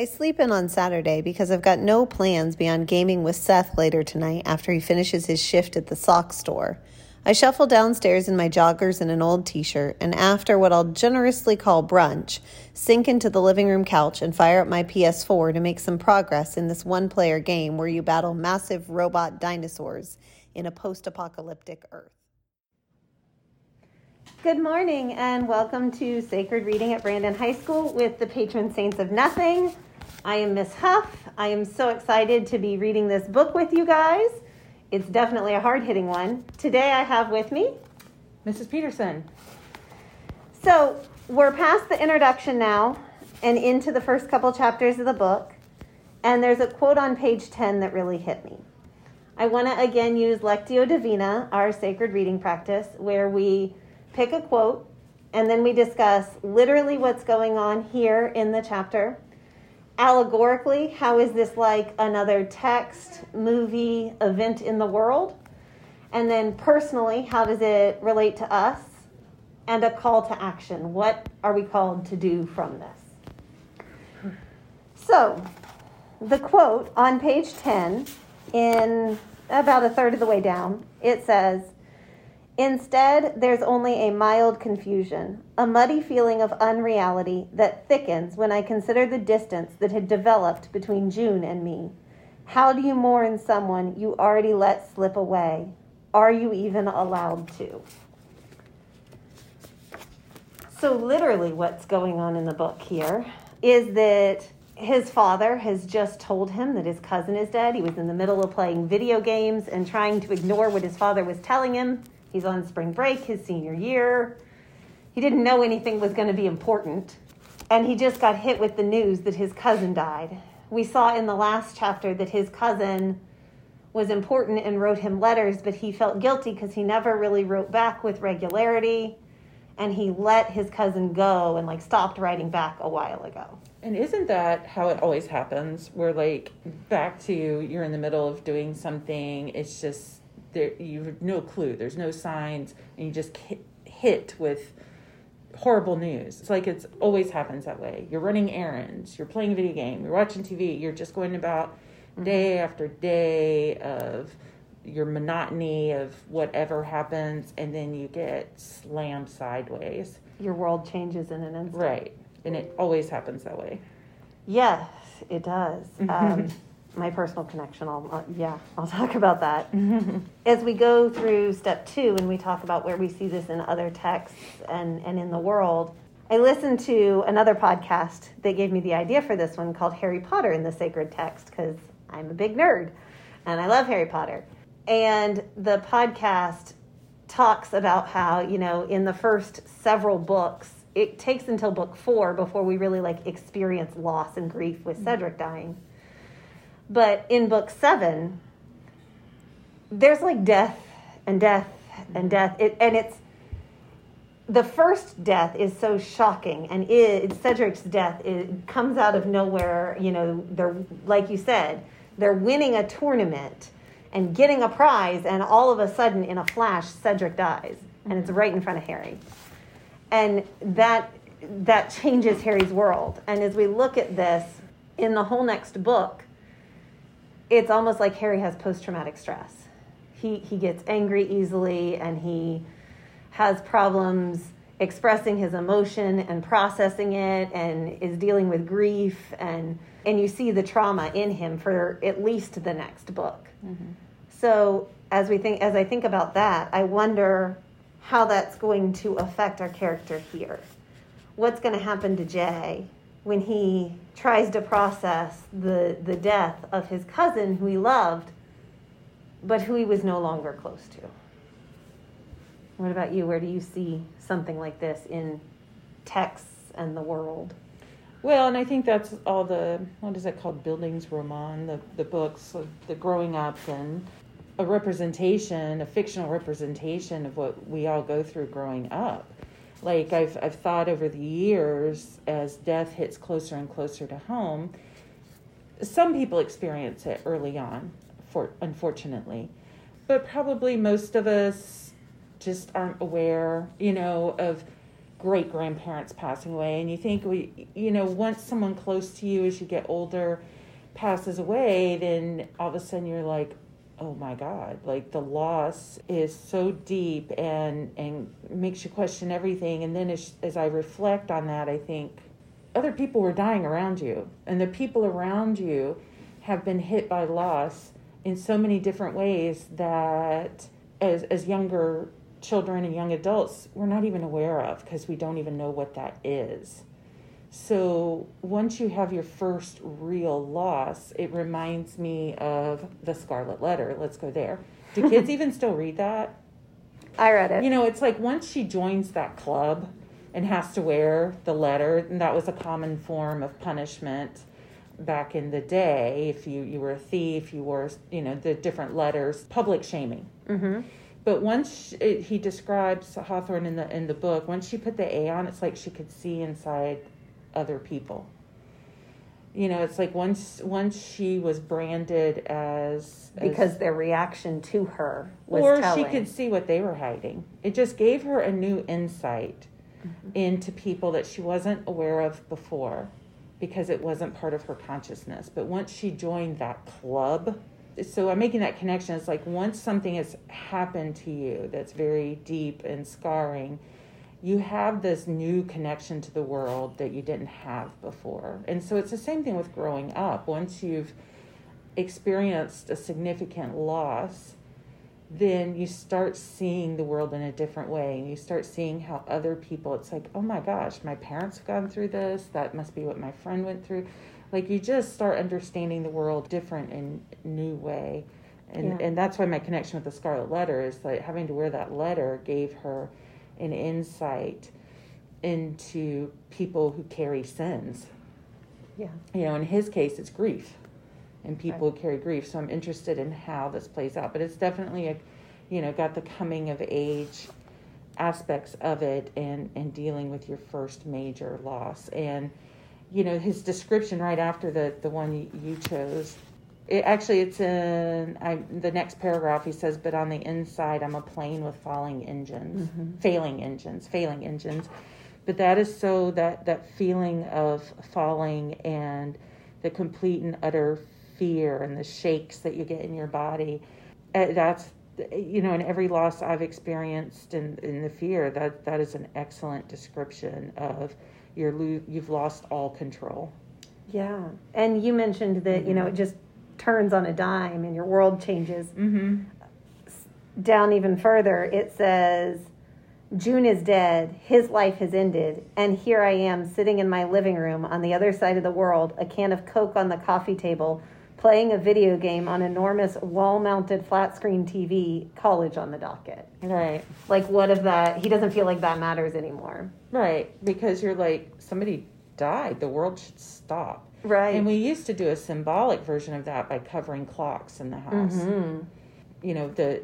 I sleep in on Saturday because I've got no plans beyond gaming with Seth later tonight after he finishes his shift at the sock store. I shuffle downstairs in my joggers and an old t shirt, and after what I'll generously call brunch, sink into the living room couch and fire up my PS4 to make some progress in this one player game where you battle massive robot dinosaurs in a post apocalyptic Earth. Good morning, and welcome to Sacred Reading at Brandon High School with the patron saints of nothing. I am Miss Huff. I am so excited to be reading this book with you guys. It's definitely a hard hitting one. Today I have with me Mrs. Peterson. So we're past the introduction now and into the first couple chapters of the book. And there's a quote on page 10 that really hit me. I want to again use Lectio Divina, our sacred reading practice, where we pick a quote and then we discuss literally what's going on here in the chapter allegorically, how is this like another text, movie, event in the world? And then personally, how does it relate to us? And a call to action. What are we called to do from this? So, the quote on page 10, in about a third of the way down, it says, Instead, there's only a mild confusion, a muddy feeling of unreality that thickens when I consider the distance that had developed between Jun and me. How do you mourn someone you already let slip away? Are you even allowed to? So, literally, what's going on in the book here is that his father has just told him that his cousin is dead. He was in the middle of playing video games and trying to ignore what his father was telling him He's on spring break, his senior year. He didn't know anything was going to be important. And he just got hit with the news that his cousin died. We saw in the last chapter that his cousin was important and wrote him letters, but he felt guilty because he never really wrote back with regularity. And he let his cousin go and like stopped writing back a while ago. And isn't that how it always happens? We're like back to you, you're in the middle of doing something, it's just there you have no clue. There's no signs and you just hit with horrible news. It's like it's always happens that way. You're running errands. You're playing a video game. You're watching tv you're just going about mm-hmm. day after day of your monotony of whatever happens and then you get slammed sideways. Your world changes in an instant. Right. And it always happens that way. Yes it does. Um, my personal connection. I'll, uh, yeah, I'll talk about that. As we go through step two and we talk about where we see this in other texts and, and in the world, I listened to another podcast that gave me the idea for this one called Harry Potter and the Sacred Text because I'm a big nerd and I love Harry Potter. And the podcast talks about how, you know, in the first several books, it takes until book four before we really like experience loss and grief with Cedric dying but in book seven, there's like death and death and death. It, and it's the first death is so shocking, and it, Cedric's death it comes out of nowhere. You know, they're like you said, they're winning a tournament and getting a prize, and all of a sudden, in a flash, Cedric dies, and it's right in front of Harry, and that that changes Harry's world. And as we look at this in the whole next book, it's almost like Harry has post traumatic stress. He, he gets angry easily and he has problems expressing his emotion and processing it and is dealing with grief and and you see the trauma in him for at least the next book. Mm-hmm. So as we think as I think about that, I wonder how that's going to affect our character here. What's going to happen to Jay when he tries to process the, the death of his cousin who he loved, but who he was no longer close to. What about you? Where do you see something like this in texts and the world? Well, and I think that's all the what is it called? Bildungsroman, the the books, the growing up and a representation, a fictional representation of what we all go through growing up like I've I've thought over the years as death hits closer and closer to home, some people experience it early on, for unfortunately, but probably most of us just aren't aware, you know, of great grandparents passing away, and you think we, you know, once someone close to you as you get older passes away, then all of a sudden you're like, oh my God, like the loss is so deep and and makes you question everything. And then as as I reflect on that, I think other people were dying around you, and the people around you have been hit by loss in so many different ways that as as younger children and young adults we're not even aware of because we don't even know what that is. So once you have your first real loss, it reminds me of the Scarlet Letter. Let's go there. Do kids even still read that? I read it. You know, it's like once she joins that club and has to wear the letter, and that was a common form of punishment back in the day. If you, you were a thief, you wore, you know, the different letters, public shaming. Mm-hmm. But once it, he describes Hawthorne in the in the book, once she put the A on, it's like she could see inside other people. You know, it's like once once she was branded as, as because their reaction to her was or telling. she could see what they were hiding. It just gave her a new insight Mm-hmm. into people that she wasn't aware of before because it wasn't part of her consciousness. But once she joined that club, so I'm making that connection. It's like once something has happened to you that's very deep and scarring, you have this new connection to the world that you didn't have before. And so it's the same thing with growing up. Once you've experienced a significant loss, then you start seeing the world in a different way and you start seeing how other people it's like oh my gosh my parents have gone through this that must be what my friend went through like you just start understanding the world different in a new way and Yeah. and that's why my connection with the scarlet letter is like having to wear that letter gave her an insight into people who carry sins yeah. you know, in his case, it's grief, and people who carry grief. So I'm interested in how this plays out. But it's definitely a, you know, got the coming of age aspects of it, and and dealing with your first major loss, and you know, his description right after the the one you, you chose. It, actually, it's in I, the next paragraph. He says, "But on the inside, I'm a plane with falling engines, failing engines, failing engines." but that is so that that feeling of falling and the complete and utter fear and the shakes that you get in your body uh, that's you know in every loss i've experienced in, in the fear that that is an excellent description of you're lo- you've lost all control Yeah. And you mentioned that, you know, it just turns on a dime and your world changes. mm-hmm Down even further, it says, Jun is dead, his life has ended, and here I am sitting in my living room on the other side of the world, a can of Coke on the coffee table, playing a video game on enormous wall mounted flat screen TV, college on the docket. right Like, what if that? He doesn't feel like that matters anymore. right because you're like somebody died the world should stop Right. and we used to do a symbolic version of that by covering clocks in the house. Hmm you know the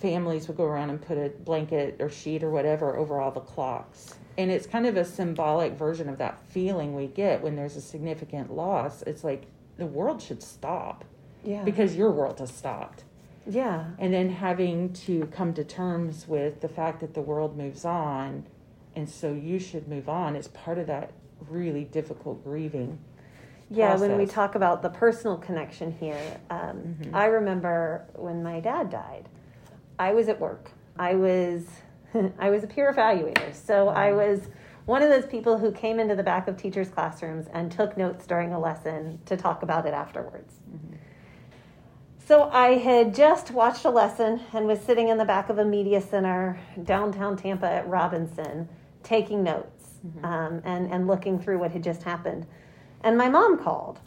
families would go around and put a blanket or sheet or whatever over all the clocks. And it's kind of a symbolic version of that feeling we get when there's a significant loss. It's like the world should stop. Yeah. because your world has stopped. Yeah. and then having to come to terms with the fact that the world moves on and so you should move on is part of that really difficult grieving Yeah, when we talk about the personal connection here, um, Mhm. I remember when my dad died. I was at work. I was, I was a peer evaluator, so I was one of those people who came into the back of teachers' classrooms and took notes during a lesson to talk about it afterwards. So I had just watched a lesson and was sitting in the back of a media center downtown Tampa at Robinson, taking notes um, and and looking through what had just happened. And my mom called,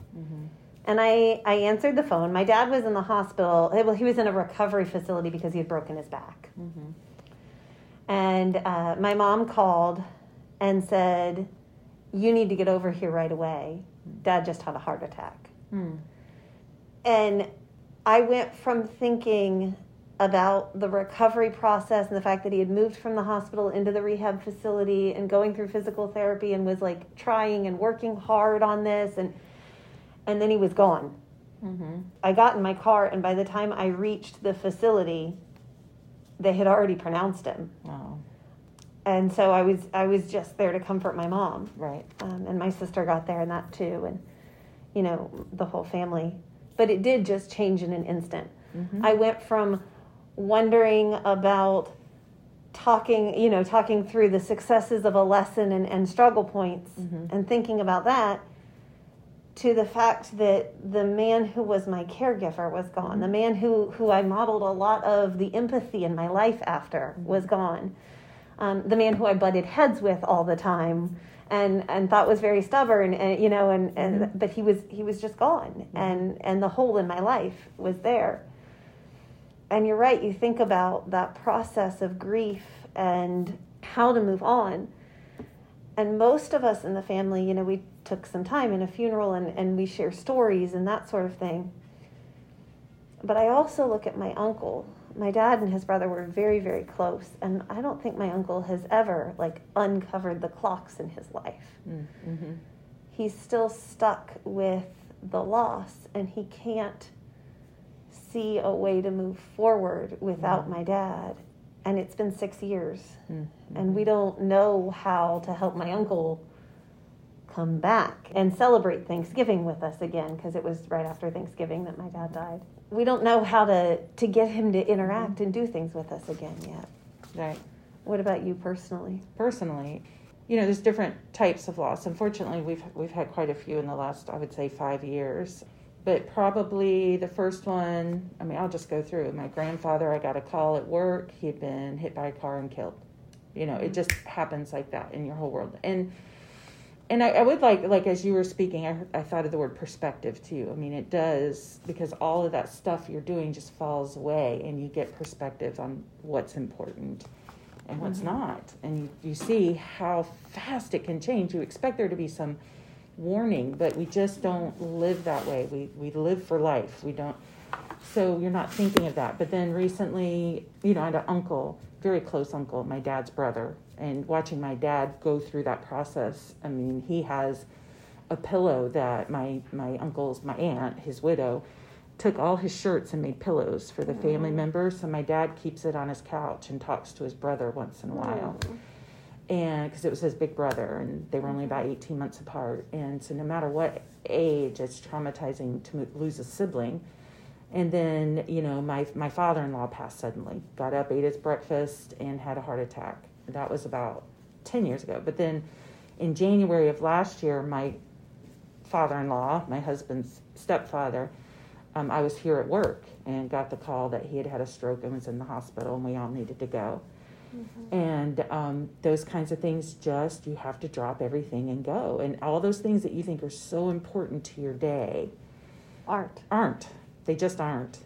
and I I answered the phone. My dad was in the hospital. Well, he was in a recovery facility because he had broken his back. And uh, my mom called and said, "You need to get over here right away. Dad just had a heart attack." Hmm. And I went from thinking about the recovery process and the fact that he had moved from the hospital into the rehab facility and going through physical therapy and was like trying and working hard on this and and then he was gone. Mm-hmm. I got in my car and by the time I reached the facility they had already pronounced him. Wow. and so I was I was just there to comfort my mom. Right. Um, and my sister got there and that too, and you know the whole family. But it did just change in an instant. Mm-hmm. I went from wondering about talking, you know, talking through the successes of a lesson and, and struggle points Mhm. and thinking about that to the fact that the man who was my caregiver was gone. Mm-hmm. The man who, who I modeled a lot of the empathy in my life after mm-hmm. was gone. Um, the man who I butted heads with all the time and, and thought was very stubborn and you know and, and mm-hmm. but he was he was just gone and and the hole in my life was there and you're right you think about that process of grief and how to move on. And most of us in the family you know we took some time in a funeral and, and we share stories and that sort of thing. But i also look at my uncle. My dad and his brother were very very close and i don't think my uncle has ever like uncovered the clocks in his life. Mm-hmm. he's still stuck with the loss and he can't see a way to move forward without Mhm. my dad. And it's been six years. Mm-hmm. and we don't know how to help my uncle come back and celebrate thanksgiving with us again because it was right after thanksgiving that my dad died. We don't know how to to get him to interact and do things with us again yet. Right. what about you personally? Personally you know there's different types of loss. Unfortunately we've we've had quite a few in the last i would say five years but probably the first one i mean i'll just go through my grandfather i got a call at work he had been hit by a car and killed you know it just happens like that in your whole world and and I, I would like like as you were speaking I, I thought of the word perspective too i mean it does because all of that stuff you're doing just falls away and you get perspective on what's important and what's Mhm. not. And you, you see how fast it can change. You expect there to be some warning, but we just don't live that way. We, we live for life. We don't, so you're not thinking of that. But then recently, you know, I had an uncle, very close uncle, my dad's brother, and watching my dad go through that process. I mean, he has a pillow that my, my uncle's, my aunt, his widow, took all his shirts and made pillows for the family mm. members. So my dad keeps it on his couch and talks to his brother once in a while. Mm. And because it was his big brother, and they were only about 18 months apart. And so, no matter what age, it's traumatizing to lose a sibling. And then, you know, my, my father in law passed suddenly, got up, ate his breakfast, and had a heart attack. That was about 10 years ago. But then in January of last year, my father in law, my husband's stepfather, um, I was here at work and got the call that he had had a stroke and was in the hospital, and we all needed to go. And um, those kinds of things, just you have to drop everything and go. And all those things that you think are so important to your day aren't. aren't. They just aren't.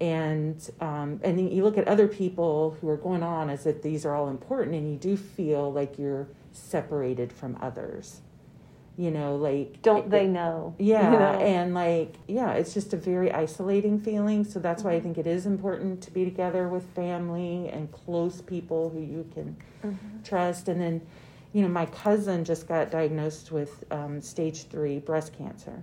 And um, and then you look at other people who are going on as if these are all important, and you do feel like you're separated from others. You know, like don't they know yeah, you know? and like yeah, it's just a very isolating feeling. So that's why I Mhm. think it is important to be together with family and close people who you can Mhm. trust. And then, you know, my cousin just got diagnosed with um, stage three breast cancer,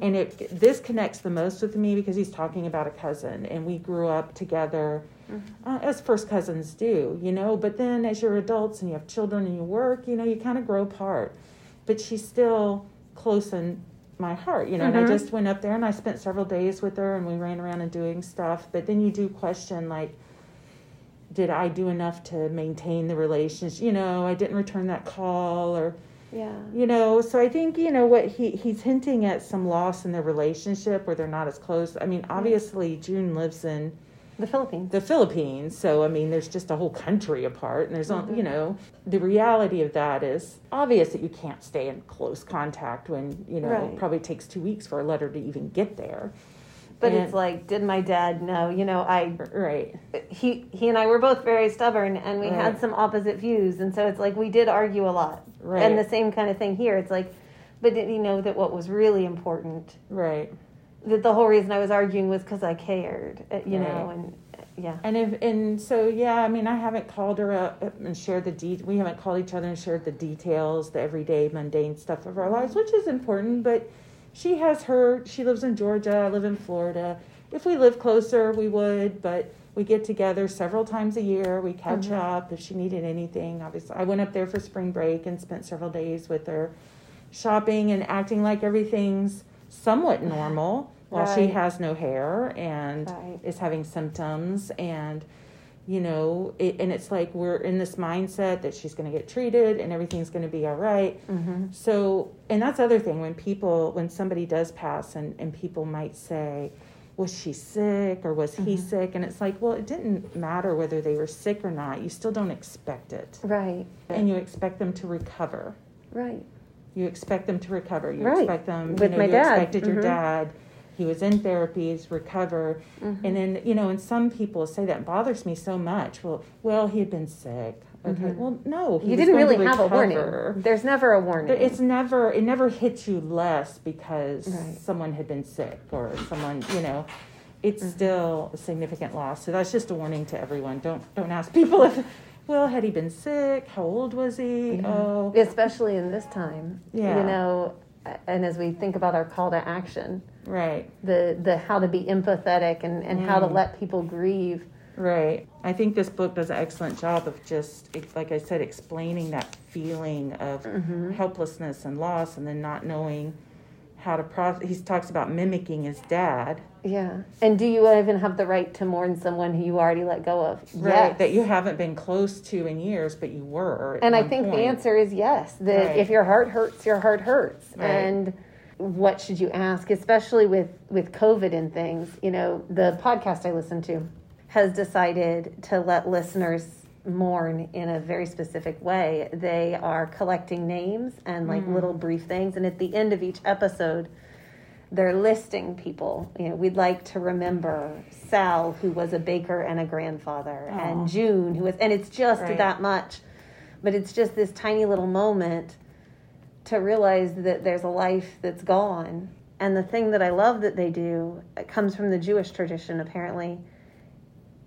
and it this connects the most with me because he's talking about a cousin, and we grew up together Mhm. uh, as first cousins do, you know. But then as you're adults and you have children and you work, you know, you kind of grow apart. But she's still close in my heart, you know. And I Mhm. just went up there and I spent several days with her and we ran around and doing stuff. But then you do question like, did I do enough to maintain the relationship? You know, I didn't return that call or yeah you know so i think you know what he he's hinting at some loss in their relationship where they're not as close i mean obviously jun lives in the philippines the Philippines. So I mean, there's just a whole country apart, and there's Mhm. you know the reality of that is obvious that you can't stay in close contact when you know Right. it probably takes two weeks for a letter to even get there. but And- it's like did my dad know you know i right, he he and I were both very stubborn and we Right. had some opposite views and so it's like we did argue a lot. right, And the same kind of thing here. It's like but did you know that what was really important right. That the whole reason I was arguing was cuz I cared, uh, you know and uh, yeah. And if and so yeah, I mean, I haven't called her up and shared the de- We haven't called each other and shared the details, the everyday mundane stuff of our lives, which is important. But she has her. She lives in Georgia. I live in Florida. If we live closer, we would. But we get together several times a year. We catch Mhm. up if she needed anything. Obviously, I went up there for spring break and spent several days with her, shopping and acting like everything's somewhat normal while she has no hair and Right. is having symptoms and you know it, and it's like we're in this mindset that she's going to get treated and everything's going to be all right Mm-hmm. so and that's other thing when people when somebody does pass and, and people might say was she sick or was he Mhm. sick and it's like well it didn't matter whether they were sick or not you still don't expect it Right. and you expect them to recover Right. You expect them to recover you Right. expect them you With know my you dad. expected your Mhm. dad he was in therapies recover Mhm. and then you know and some people say that bothers me so much well well he had been sick okay Mhm. well no he you didn't really have a warning. There's never a warning. It's never it never hits you less because Right. someone had been sick or someone you know it's Mhm. still a significant loss. So that's just a warning to everyone. Don't don't ask people if well had he been sick? How old was he? Yeah. Oh especially in this time. Yeah. You know, and as we think about our call to action, right the the how to be empathetic and, and how to Mm. let people grieve. right. I think this book does an excellent job of just like I said explaining that feeling of Mhm. helplessness and loss and then not knowing how to process. He talks about mimicking his dad. Yeah. And do you even have the right to mourn someone who you already let go of? Right, Yes. that you haven't been close to in years, but you were. And I think the answer is yes. That Right. if your heart hurts, your heart hurts. Right. And what should you ask, especially with with COVID and things? You know, the podcast I listen to has decided to let listeners mourn in a very specific way. They are collecting names and like Mm. little brief things, and at the end of each episode. They're listing people. You know, we'd like to remember Sal, who was a baker and a grandfather, and June, who was, and it's just Right. that much but it's just this tiny little moment to realize that there's a life that's gone. And the thing that I love that they do it comes from the Jewish tradition, apparently.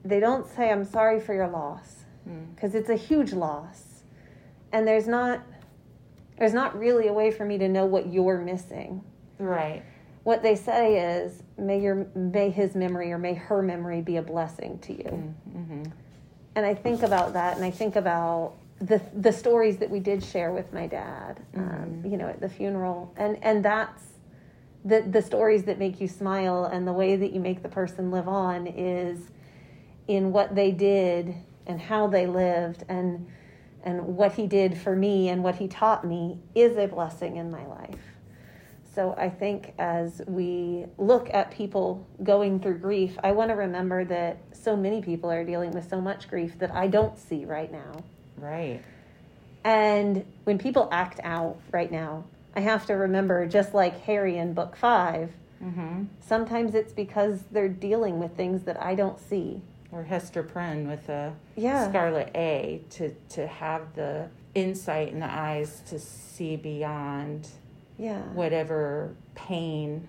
They don't say, I'm sorry for your loss, Mm. because it's a huge loss. And there's not. There's not really a way for me to know what you're missing. Right. What they say is, may your may his memory or may her memory be a blessing to you Mm-hmm. and I think about that, and I think about the the stories that we did share with my dad, um, Mhm. you know, at the funeral, and and that's the the stories that make you smile, and the way that you make the person live on is in what they did and how they lived, and and what he did for me and what he taught me is a blessing in my life. So I think as we look at people going through grief, I want to remember that so many people are dealing with so much grief that I don't see right now. Right. And when people act out right now, I have to remember, just like Harry in book five, Mm-hmm. sometimes it's because they're dealing with things that I don't see. Or Hester Prynne with a Yeah. Scarlet A to to have the insight in the eyes to see beyond Yeah. whatever pain,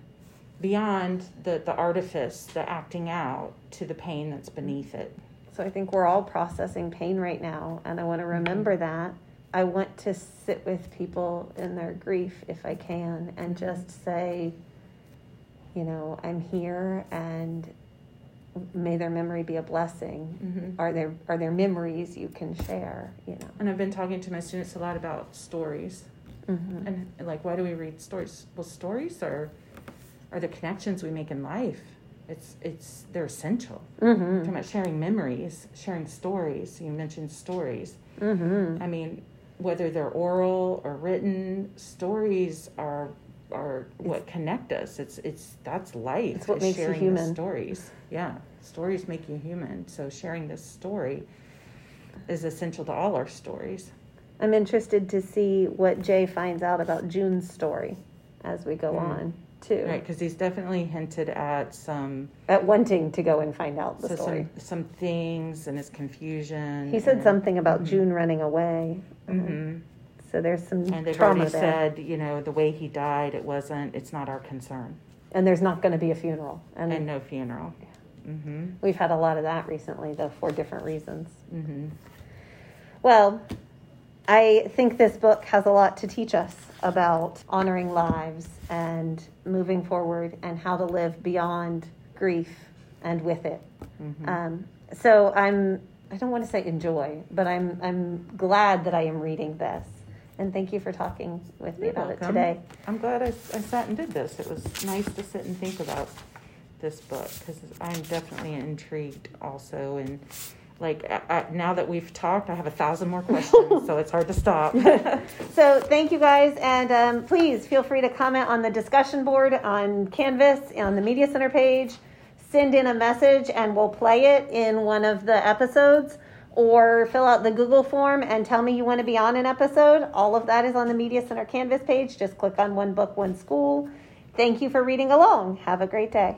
beyond the the artifice, the acting out, to the pain that's beneath it. So I think we're all processing pain right now, and I want to mm-hmm. remember that. I want to sit with people in their grief if I can and mm-hmm. just say, you know, I'm here and may their memory be a blessing. Mm-hmm. Are there are there memories you can share, you know? And I've been talking to my students a lot about stories Mm-hmm. and like why do we read stories? Well, stories are are the connections we make in life. It's it's they're essential. Mm-hmm. Talking about sharing memories, sharing stories. You mentioned stories. Mm-hmm. I mean, whether they're oral or written, stories are are what connect us. It's it's that's life. It's what makes you human. Stories, yeah, stories make you human. So sharing this story is essential to all our stories. I'm interested to see what Jay finds out about Jun's story as we go Mm. on too. Right, because he's definitely hinted at some At wanting to go and find out the so story. some some things and his confusion. He said and, something about Mhm. June running away. Mhm. So there's some And they've trauma already there. said, you know, the way he died, it wasn't. It's not our concern, and there's not going to be a funeral. And, and no funeral. Mm-hmm. we've had a lot of that recently, though, for different reasons. Mm-hmm. Well, I think this book has a lot to teach us about honoring lives and moving forward and how to live beyond grief and with it. Mm-hmm. Um, so I'm I don't want to say enjoy, but I'm I'm glad that I am reading this. And thank you for talking with me You're about it today. I'm glad I, I sat and did this. It was nice to sit and think about this book because I'm definitely intrigued also. And like I, I, now that we've talked, I have a thousand more questions, so it's hard to stop. So thank you guys, and um, please feel free to comment on the discussion board on Canvas on the Media Center page. Send in a message, and we'll play it in one of the episodes. Or fill out the Google form and tell me you want to be on an episode. All of that is on the Media Center Canvas page. Just click on One Book, One School. Thank you for reading along. Have a great day.